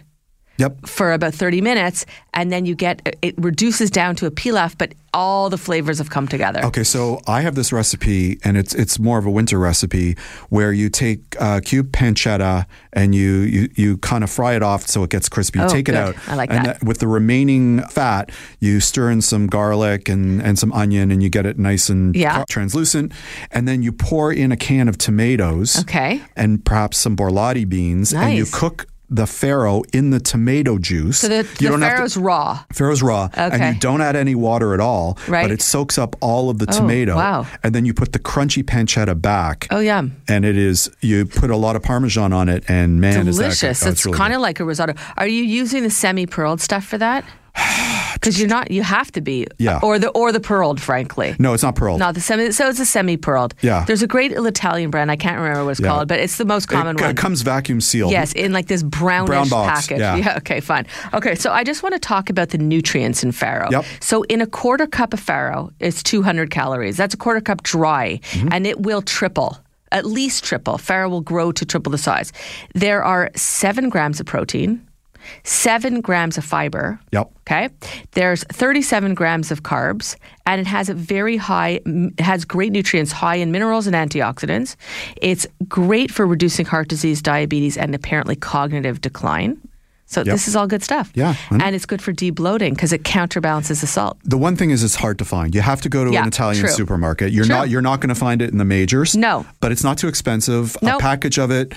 Yep. for about 30 minutes, and then you get it reduces down to a pilaf, but all the flavors have come together. Okay, so I have this recipe, and it's it's more of a winter recipe where you take uh, cube pancetta and you you, you kind of fry it off so it gets crispy. You Oh, take good. it out, I like and that. with the remaining fat, you stir in some garlic and and some onion, and you get it nice and Yeah. translucent. And then you pour in a can of tomatoes, Okay. and perhaps some borlotti beans, and you cook. The farro in the tomato juice. So the, you the don't have to- farro's raw. Farro's raw, and you don't add any water at all, Right. but it soaks up all of the Oh, tomato. wow. And then you put the crunchy pancetta back. Oh, yum. And it is, you put a lot of Parmesan on it, and man, is that delicious. good. Oh, it's really kind of like a risotto. Are you using the semi-pearled stuff for that? [sighs] [sighs] [sighs] Because you're not. You have to be. Yeah. Or the or the pearled, frankly. No, it's not pearl. Not the semi. So it's a semi-pearled. Yeah. There's a great Italian brand. I can't remember what it's Yeah. called, but it's the most common it, one. it comes vacuum sealed. Yes, in like this brownish Brown box, package. yeah. okay, fine. Okay, so I just want to talk about the nutrients in farro. Yep. So in a quarter cup of farro, it's 200 calories. That's a quarter cup dry, Mm-hmm. and it will triple. At least triple. Farro will grow to triple the size. There are seven grams of protein, seven grams of fiber. Yep. Okay. There's 37 grams of carbs, and it has a very high, it has great nutrients, high in minerals and antioxidants. It's great for reducing heart disease, diabetes, and apparently cognitive decline. So this is all good stuff. Yeah. And it's good for debloating because it counterbalances the salt. The one thing is, it's hard to find. You have to go to Yeah, an Italian true. supermarket. You're True. not. You're not going to find it in the majors. No. but it's not too expensive. A package of it,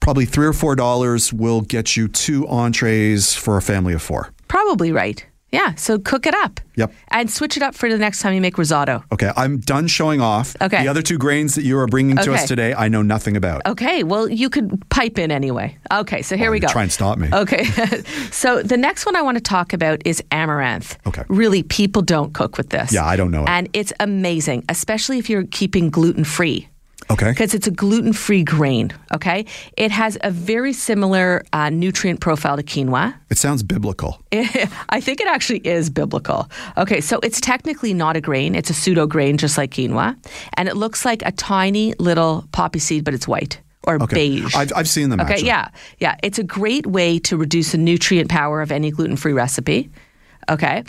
probably three or four dollars, will get you two entrees for a family of four. Probably right. Yeah. So cook it up. Yep. And switch it up for the next time you make risotto. Okay, I'm done showing off. Okay. The other two grains that you are bringing to us today, I know nothing about. Okay, well, you could pipe in anyway. Okay, so here we go. try and stop me. Okay, [laughs] so the next one I want to talk about is amaranth. Okay. Really, people don't cook with this. Yeah, I don't know it. And it's amazing, especially if you're keeping gluten free. Okay. Because it's a gluten free grain, okay? It has a very similar uh, nutrient profile to quinoa. It sounds biblical. [laughs] I think it actually is biblical. Okay, so it's technically not a grain, it's a pseudo grain, just like quinoa. And it looks like a tiny little poppy seed, but it's white or Okay. beige. I've, I've seen them Okay, actually. yeah, yeah. It's a great way to reduce the nutrient power of any gluten free recipe. Okay.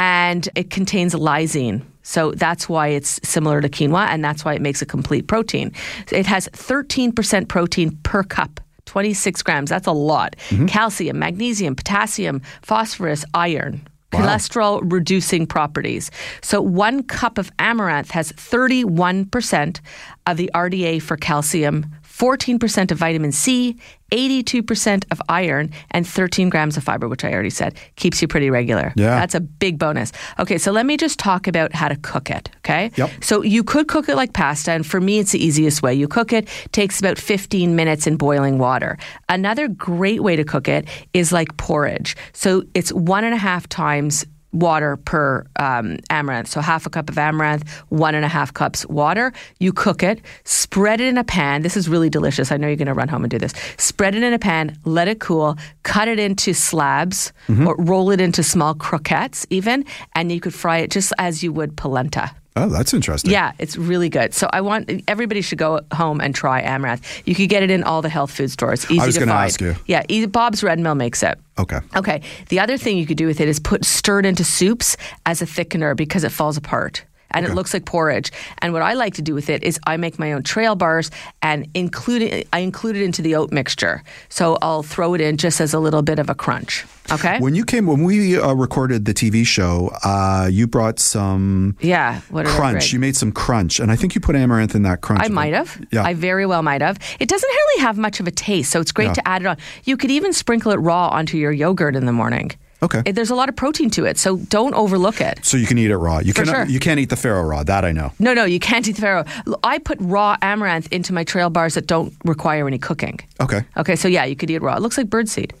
And it contains lysine. So that's why it's similar to quinoa, and that's why it makes a complete protein. It has 13% protein per cup. 26 grams, that's a lot. Mm-hmm. Calcium, magnesium, potassium, phosphorus, iron, cholesterol reducing properties. So, one cup of amaranth has 31% of the RDA for calcium, 14% of vitamin C, 82% of iron, and 13 grams of fiber, which I already said keeps you pretty regular. Yeah. That's a big bonus. Okay, so let me just talk about how to cook it. Okay. Yep. So you could cook it like pasta, and for me, it's the easiest way. You cook it, takes about 15 minutes in boiling water. Another great way to cook it is like porridge. So it's one and a half times water per um, amaranth. So half a cup of amaranth, one and a half cups water. You cook it, spread it in a pan. This is really delicious. I know you're going to run home and do this. Spread it in a pan, let it cool, cut it into slabs or roll it into small croquettes even, and you could fry it just as you would polenta. Oh, that's interesting. Yeah, it's really good. So I want everybody should go home and try amaranth. You could get it in all the health food stores. Easy I was to gonna find. ask you. Yeah, e- Bob's Red Mill makes it. Okay. Okay. The other thing you could do with it is put stir it into soups as a thickener because it falls apart. And it looks like porridge. And what I like to do with it is I make my own trail bars and include it, I include it into the oat mixture. So I'll throw it in just as a little bit of a crunch. Okay. When you came, when we uh, recorded the TV show, uh, you brought some yeah. What crunch. You made some crunch, and I think you put amaranth in that crunch. I might have. Yeah. I very well might have. It doesn't really have much of a taste, so it's great Yeah. to add it on. You could even sprinkle it raw onto your yogurt in the morning. Okay. It- there's a lot of protein to it, so don't overlook it. So you can eat it raw. You For can sure. you can't eat the farro raw. That I know. No, no, you can't eat the farro. I put raw amaranth into my trail bars that don't require any cooking. Okay. Okay, so yeah, you could eat it raw. It looks like birdseed.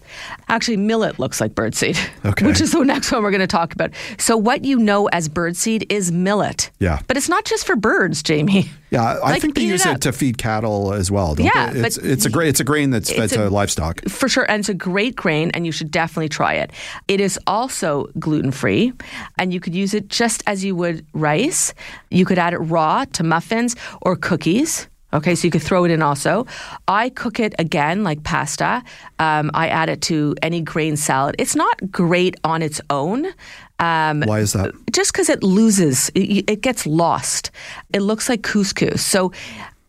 Actually, millet looks like birdseed, Okay. which is the next one we're going to talk about. So, what you know as birdseed is millet. Yeah. But it's not just for birds, Jamie. Yeah, I Like, think they eat it use it, to feed cattle as well. Don't Yeah, they? it's but it's a grain. It's a grain that's fed to a- livestock. For sure, and it's a great grain, and you should definitely try it. It is also gluten free, and you could use it just as you would rice. You could add it raw to muffins or cookies. Okay, so you could throw it in also. I cook it again like pasta. Um, I add it to any grain salad. It's not great on its own. Um, Why is that? just because it loses, it, it gets lost. It looks like couscous. So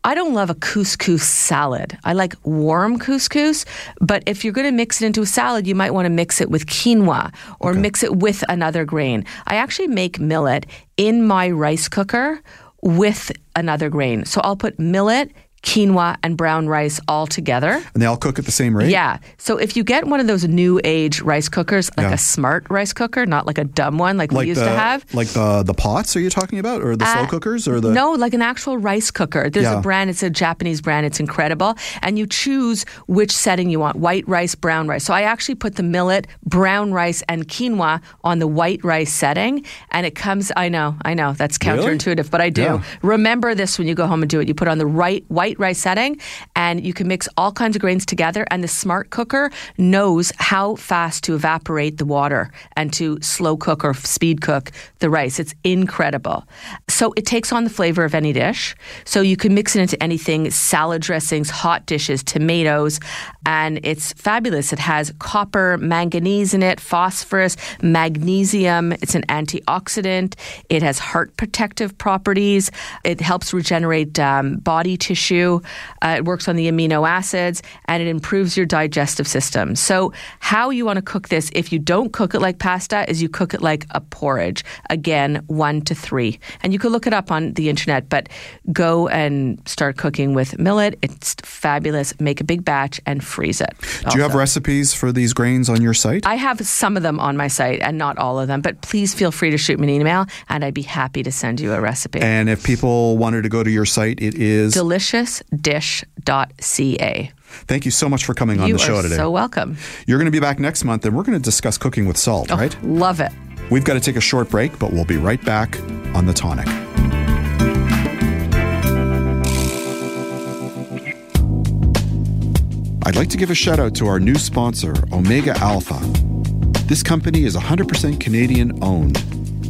I don't love a couscous salad. I like warm couscous, but if you're going to mix it into a salad, you might want to mix it with quinoa or mix it with another grain. I actually make millet in my rice cooker with another grain. So I'll put millet, quinoa, and brown rice all together. And they all cook at the same rate. Yeah. So if you get one of those new age rice cookers, like Yeah. a smart rice cooker, not like a dumb one like, like we used the to have. like the the pots. Are you talking about, or the slow Uh, cookers, or the No, like an actual rice cooker. There's Yeah. a brand, it's a Japanese brand, it's incredible. And you choose which setting you want white rice, brown rice. So I actually put the millet, brown rice, and quinoa on the white rice setting. And it comes, I know, I know, that's Really? counterintuitive, but I do. Yeah. Remember this when you go home and do it. You put on the right white rice setting, and you can mix all kinds of grains together. And the smart cooker knows how fast to evaporate the water and to slow cook or speed cook the rice. It's incredible. So it takes on the flavor of any dish. So you can mix it into anything salad dressings, hot dishes, tomatoes, and it's fabulous. It has copper, manganese in it, phosphorus, magnesium. It's an antioxidant. It has heart protective properties. It helps regenerate um, body tissue. Uh, it works on the amino acids and it improves your digestive system. So, how you want to cook this, if you don't cook it like pasta, is you cook it like a porridge. Again, one to three. And you can look it up on the internet, but go and start cooking with millet. It's fabulous. Make a big batch and freeze it. Do you have recipes for these grains on your site? I have some of them on my site and not all of them, but please feel free to shoot me an email and I'd be happy to send you a recipe. and if people wanted to go to your site, it is. Deliciousdish.ca. Thank you so much for coming on you the show are today. so welcome. You're going to be back next month, and we're going to discuss cooking with salt, Oh, right? Love it. We've got to take a short break, but we'll be right back on the tonic. I'd like to give a shout out to our new sponsor, Omega Alpha. This company is 100% Canadian owned.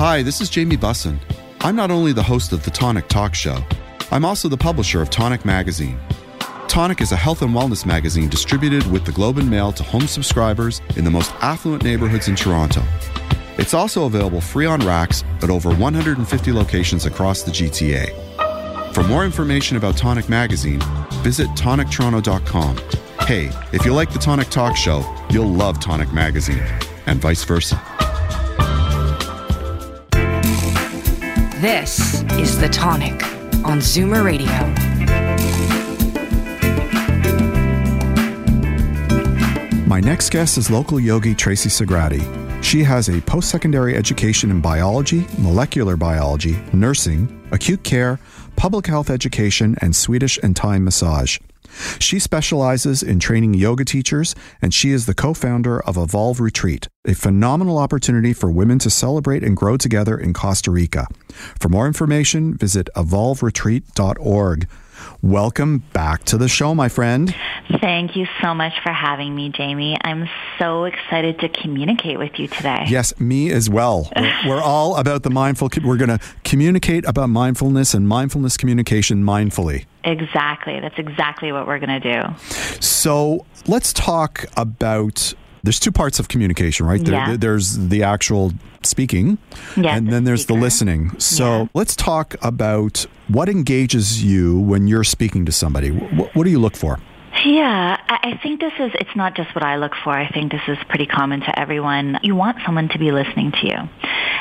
Hi, this is Jamie Bussin. I'm not only the host of the Tonic Talk Show, I'm also the publisher of Tonic Magazine. Tonic is a health and wellness magazine distributed with the Globe and Mail to home subscribers in the most affluent neighborhoods in Toronto. It's also available free on racks at over 150 locations across the GTA. For more information about Tonic Magazine, visit tonictoronto.com. Hey, if you like the Tonic Talk Show, you'll love Tonic Magazine, and vice versa. This is The Tonic on Zoomer Radio. My next guest is local yogi Tracy Sagrati. She has a post secondary education in biology, molecular biology, nursing, acute care, public health education, and Swedish and Thai massage. She specializes in training yoga teachers, and she is the co founder of Evolve Retreat, a phenomenal opportunity for women to celebrate and grow together in Costa Rica. For more information, visit evolveretreat.org. Welcome back to the show, my friend. Thank you so much for having me, Jamie. I'm so excited to communicate with you today. Yes, me as well. [laughs] We're, we're all about the mindful. We're going to communicate about mindfulness and mindfulness communication mindfully. Exactly. That's exactly what we're going to do. So let's talk about there's two parts of communication, right? There, Yeah. There's the actual speaking, Yeah, and then there's the listening. So Yeah. let's talk about what engages you when you're speaking to somebody. What, what do you look for? Yeah, I I think this is, it's not just what I look for. I think this is pretty common to everyone. You want someone to be listening to you.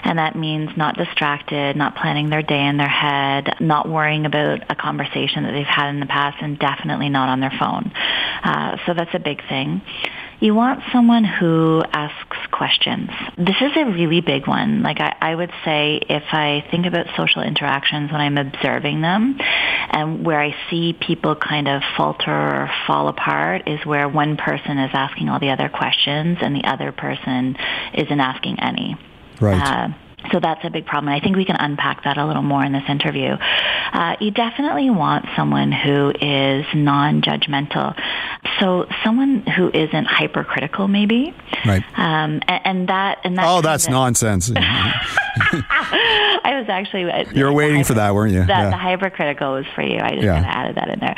And that means not distracted, not planning their day in their head, not worrying about a conversation that they've had in the past, and definitely not on their phone. Uh, so that's a big thing. You want someone who asks questions. This is a really big one. Like I, I would say if I think about social interactions when I'm observing them and where I see people kind of falter or fall apart is where one person is asking all the other questions and the other person isn't asking any. Right. Uh, so that's a big problem. And I think we can unpack that a little more in this interview. Uh, you definitely want someone who is non-judgmental. So someone who isn't hypercritical, maybe. Right. Um, and, and that and that. Oh, that's of- nonsense. [laughs] [laughs] I was actually. You were waiting for that, weren't you? That, Yeah. The hypercritical was for you. I just Yeah. kind of added that in there.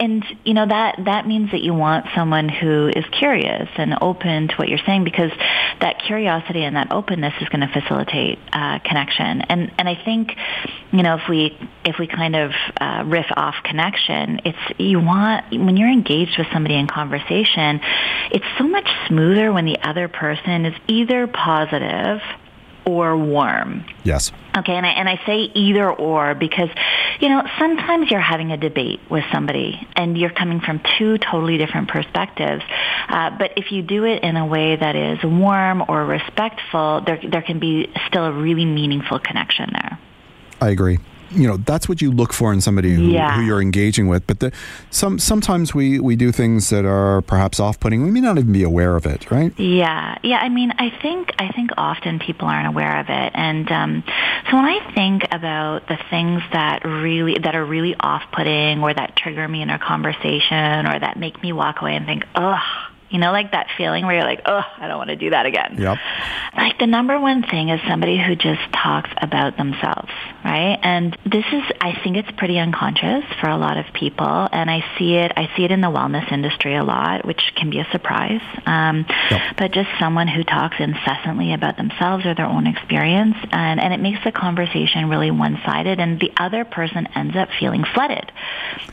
And you know that that means that you want someone who is curious and open to what you're saying because that curiosity and that openness is going to facilitate uh, connection. And and I think you know if we if we kind of uh, riff off connection, it's you want when you're engaged with somebody in conversation, it's so much smoother when the other person is either positive or warm. yes. Okay, and I, and I say either or because, you know, sometimes you're having a debate with somebody and you're coming from two totally different perspectives. Uh, but if you do it in a way that is warm or respectful, there, there can be still a really meaningful connection there. I agree. You know, that's what you look for in somebody who, Yeah. who you're engaging with. But the, some sometimes we, we do things that are perhaps off-putting. We may not even be aware of it, right? Yeah, yeah. I mean, I think I think often people aren't aware of it, and um, so when I think about the things that really that are really off-putting, or that trigger me in a conversation, or that make me walk away and think, ugh. You know, like that feeling where you're like, oh, I don't want to do that again. Yep. Like the number one thing is somebody who just talks about themselves, right? And this is, I think it's pretty unconscious for a lot of people, and I see it. I see it in the wellness industry a lot, which can be a surprise. Um, But just someone who talks incessantly about themselves or their own experience, and and it makes the conversation really one-sided, and the other person ends up feeling flooded.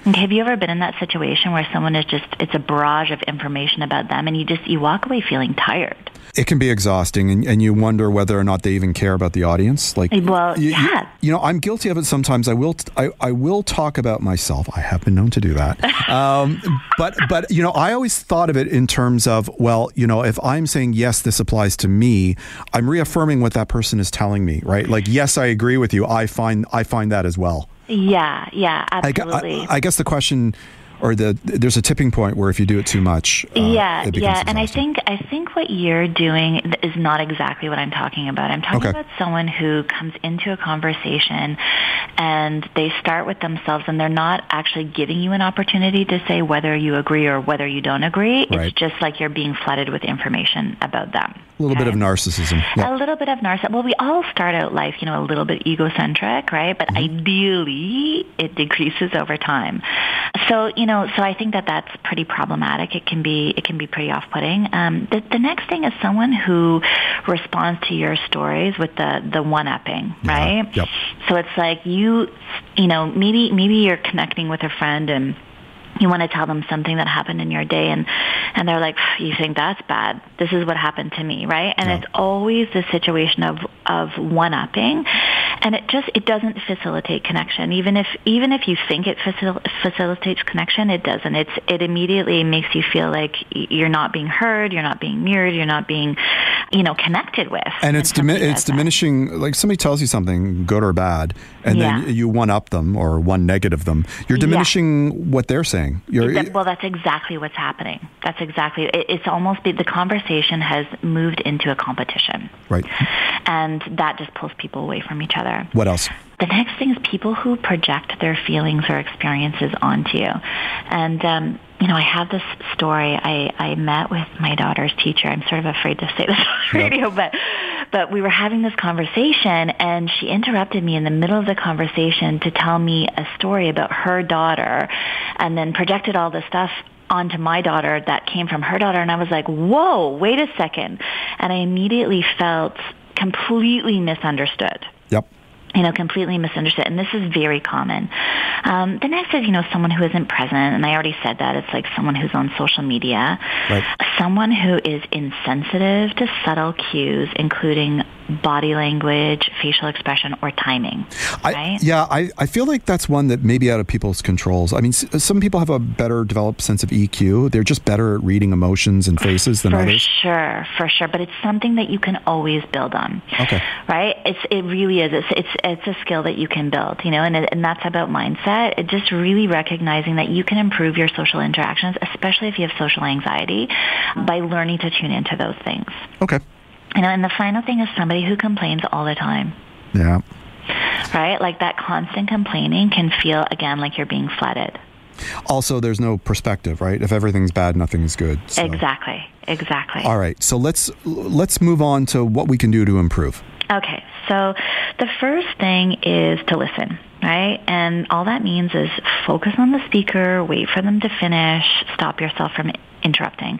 Okay, have you ever been in that situation where someone is just it's a barrage of information about them, and you just you walk away feeling tired? It can be exhausting, and, and you wonder whether or not they even care about the audience. Like, Well, you, you- yeah. you know, I'm guilty of it sometimes. I will, t- I, I will talk about myself. I have been known to do that. [laughs] Um, but, but you know, I always thought of it in terms of, well, you know, if I'm saying yes, this applies to me, I'm reaffirming what that person is telling me, right? Like, yes, I agree with you. I find, I find that as well. Yeah, yeah, I, absolutely. I, I guess the question, or the there's a tipping point where if you do it too much, uh, yeah, yeah, and I think I think what you're doing is not exactly what I'm talking about. I'm talking Okay. about someone who comes into a conversation and they start with themselves, and they're not actually giving you an opportunity to say whether you agree or whether you don't agree. Right. It's just like you're being flooded with information about them. a little bit of narcissism. Yeah. A little bit of narcissism. Well, we all start out life, you know, a little bit egocentric, right? But ideally, it decreases over time. So, you know, so I think that that's pretty problematic. It can be, it can be pretty off-putting. Um, the, the next thing is someone who responds to your stories with the the one-upping, right? Yep. So it's like you, you know, maybe maybe you're connecting with a friend and you want to tell them something that happened in your day and and they're like you think that's bad this is what happened to me right and Yeah. it's always the situation of of one upping and it just it doesn't facilitate connection even if even if you think it facil- facilitates connection it doesn't it's it immediately makes you feel like you're not being heard you're not being mirrored you're not being you know connected with and it's dimi- it's does that. diminishing. Like somebody tells you something, good or bad, and Yeah. then you one up them or one negative them. You're Yeah. diminishing what they're saying. That- well, that's exactly what's happening. That's exactly. It, it's almost the, the conversation has moved into a competition, right. and that just pulls people away from each other. What else? The next thing is people who project their feelings or experiences onto you. And, um, you know, I have this story. I, I met with my daughter's teacher. I'm sort of afraid to say this [laughs] on radio, but, but we were having this conversation and she interrupted me in the middle of the conversation to tell me a story about her daughter and then projected all this stuff onto my daughter that came from her daughter and I was like, whoa, wait a second. And I immediately felt completely misunderstood. You know, completely misunderstood. And this is very common. Um, the next is, you know, someone who isn't present. And I already said that. It's like someone who's on social media. Right. Someone who is insensitive to subtle cues, including body language, facial expression, or timing. I, right? Yeah, I, I feel like that's one that may be out of people's controls. I mean, s- some people have a better developed sense of EQ. They're just better at reading emotions and faces than for others. sure, for sure. But it's something that you can always build on. Okay. Right? It's it really is. It's it's it's a skill that you can build. You know, and it, and that's about mindset. It just really recognizing that you can improve your social interactions, especially if you have social anxiety, by learning to tune into those things. Okay. You know, and the final thing is somebody who complains all the time. Yeah. Right? Like that constant complaining can feel again like you're being flooded. Also, there's no perspective, right? If everything's bad, nothing's good. So- Exactly. Exactly. All right. So let's let's move on to what we can do to improve. Okay, so the first thing is to listen, right? And all that means is focus on the speaker, wait for them to finish, stop yourself from interrupting.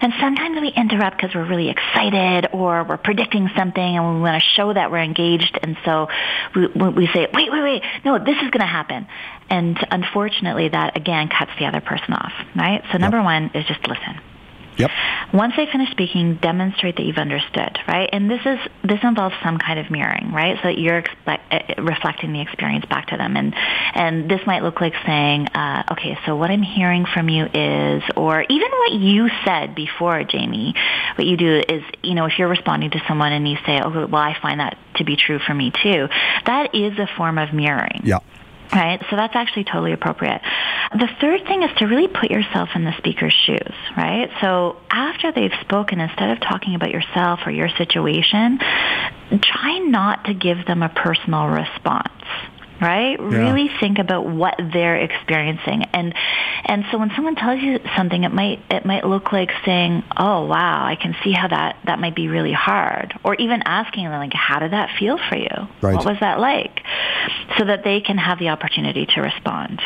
And sometimes we interrupt because we're really excited or we're predicting something and we want to show that we're engaged. And so we, we say, wait, wait, wait, no, this is going to happen. And unfortunately, that again cuts the other person off, right? So number one is just listen. Yep. Once they finish speaking, demonstrate that you've understood, right? And this is this involves some kind of mirroring, right? So that you're expe- uh, reflecting the experience back to them, and and this might look like saying, uh, okay, so what I'm hearing from you is, or even what you said before, Jamie. What you do is, you know, if you're responding to someone and you say, oh, well, I find that to be true for me too, that is a form of mirroring. Yeah. Right? So that's actually totally appropriate. The third thing is to really put yourself in the speaker's shoes, right? So after they've spoken, instead of talking about yourself or your situation, try not to give them a personal response. Right? Really think about what they're experiencing. And and so when someone tells you something it might it might look like saying, "Oh, wow, I can see how that that might be really hard." Or even asking them like, "How did that feel for you? Right. What was that like?" So that they can have the opportunity to respond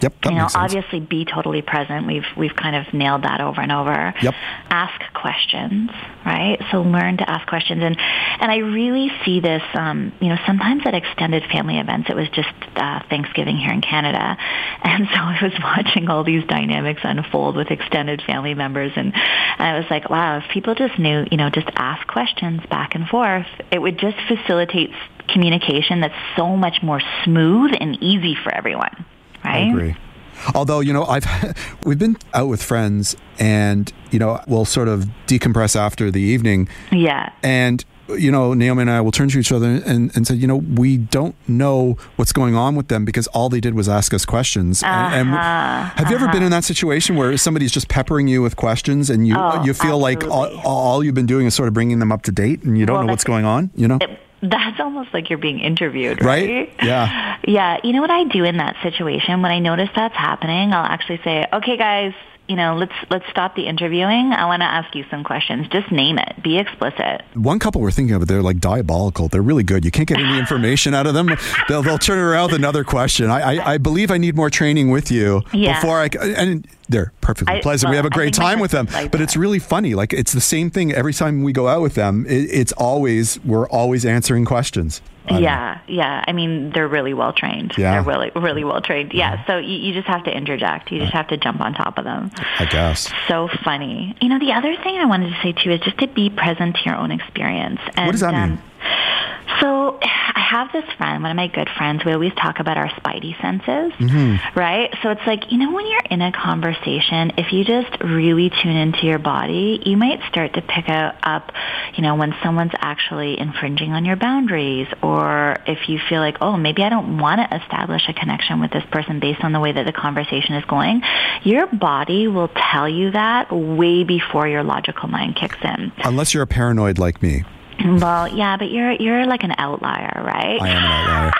Yep. You know, obviously be totally present. We've we've kind of nailed that over and over. Yep. Ask questions, right? So learn to ask questions, and and I really see this. Um, you know, sometimes at extended family events, it was just uh, Thanksgiving here in Canada, [laughs] and so I was [laughs] watching all these dynamics unfold with extended family members, and, and I was like, wow, if people just knew, you know, just ask questions back and forth, it would just facilitate communication that's so much more smooth and easy for everyone. Right? I agree. Although you know, I've [laughs] we've been out with friends, and you know, we'll sort of decompress after the evening, Yeah. and you know, Naomi and I will turn to each other and, and say, you know, we don't know what's going on with them because all they did was ask us questions. And- And, Uh-huh, have you ever been in that situation where somebody's just peppering you with questions and you Oh, you feel like all, all you've been doing is sort of bringing them up to date and you don't Well, know what's going on? You know, It- that's almost like you're being interviewed, right? right? Yeah. [laughs] Yeah. You know what I do in that situation when I notice that's happening? I'll actually say, "Okay, guys, you know, let's let's stop the interviewing. I want to ask you some questions. Just name it. Be explicit." One couple we're thinking of, they're like diabolical. They're really good. You can't get any [laughs] information out of them. They'll, they'll turn around with another question. I, I, I believe I need more training with you Yeah. before I And they're perfectly I- pleasant. we have a great time with them. like but it's really funny. Like it's the same thing every time we go out with them. It, it's always we're always answering questions. Don't know. Yeah, yeah. I mean, they're really well trained. Yeah. They're really, really well trained. Yeah. So you, you just have to interject. You just have to jump on top of them. I guess. So funny. You know, the other thing I wanted to say too is just to be present to your own experience. And, What does that mean? um, so [sighs] I have this friend, one of my good friends. We always talk about our spidey senses, Mm-hmm. right? So it's like, you know, when you're in a conversation, if you just really tune into your body, you might start to pick up, you know, when someone's actually infringing on your boundaries or if you feel like, oh, maybe I don't want to establish a connection with this person based on the way that the conversation is going, your body will tell you that way before your logical mind kicks in. Unless you're a paranoid like me. Well, yeah, but you're you're like an outlier, right? I am an outlier.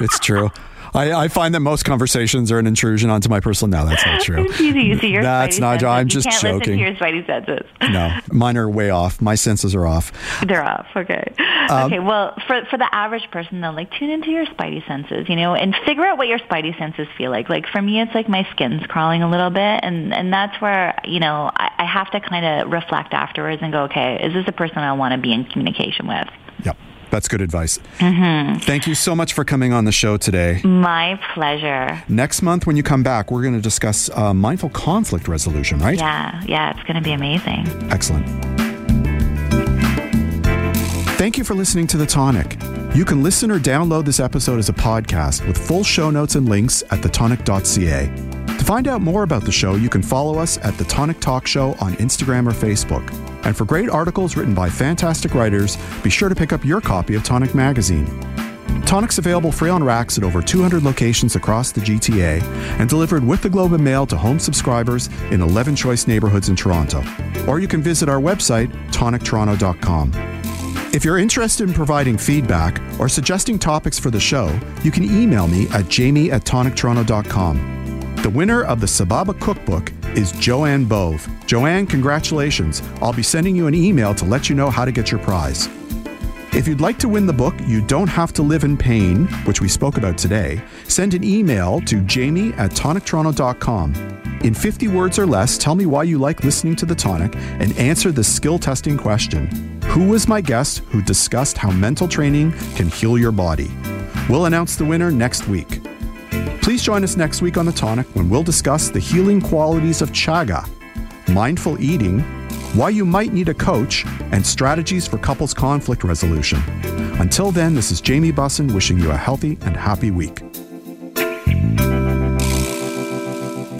it's true. [laughs] I, I find that most conversations are an intrusion onto my personal. No, that's not true. [laughs] Easy. You see your That's not- senses. I'm just joking. to your spidey senses. No, mine are way off. My senses are off. They're off. Okay. Um, okay. Well, for for the average person though, like tune into your spidey senses, you know, and figure out what your spidey senses feel like. Like for me, it's like my skin's crawling a little bit, and and that's where you know I, I have to kind of reflect afterwards and go, okay, is this a person I want to be in communication with? Yep, that's good advice. Thank you so much for coming on the show today. My pleasure. Next month, when you come back, we're going to discuss uh, mindful conflict resolution, right? Yeah, yeah, it's going to be amazing. Excellent. Thank you for listening to The Tonic. You can listen or download this episode as a podcast with full show notes and links at thetonic.ca. To find out more about the show, you can follow us at The Tonic Talk Show on Instagram or Facebook. And for great articles written by fantastic writers, be sure to pick up your copy of Tonic Magazine. Tonic's available free on racks at over 200 locations across the GTA and delivered with the Globe and Mail to home subscribers in 11 choice neighborhoods in Toronto. Or you can visit our website, tonictoronto.com. If you're interested in providing feedback or suggesting topics for the show, you can email me at jamie at tonictoronto.com. The winner of the Sababa Cookbook is Joanne Bove. Joanne, congratulations. I'll be sending you an email to let you know how to get your prize. If you'd like to win the book, You Don't Have to Live in Pain, which we spoke about today, send an email to jamie at tonictoronto.com. In 50 words or less, tell me why you like listening to The Tonic and answer the skill testing question Who was my guest who discussed how mental training can heal your body? We'll announce the winner next week. Please join us next week on The Tonic when we'll discuss the healing qualities of chaga, mindful eating, why you might need a coach, and strategies for couples conflict resolution. Until then, this is Jamie Bussin wishing you a healthy and happy week.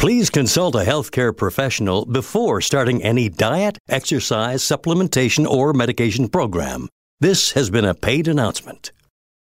Please consult a healthcare professional before starting any diet, exercise, supplementation, or medication program. This has been a paid announcement.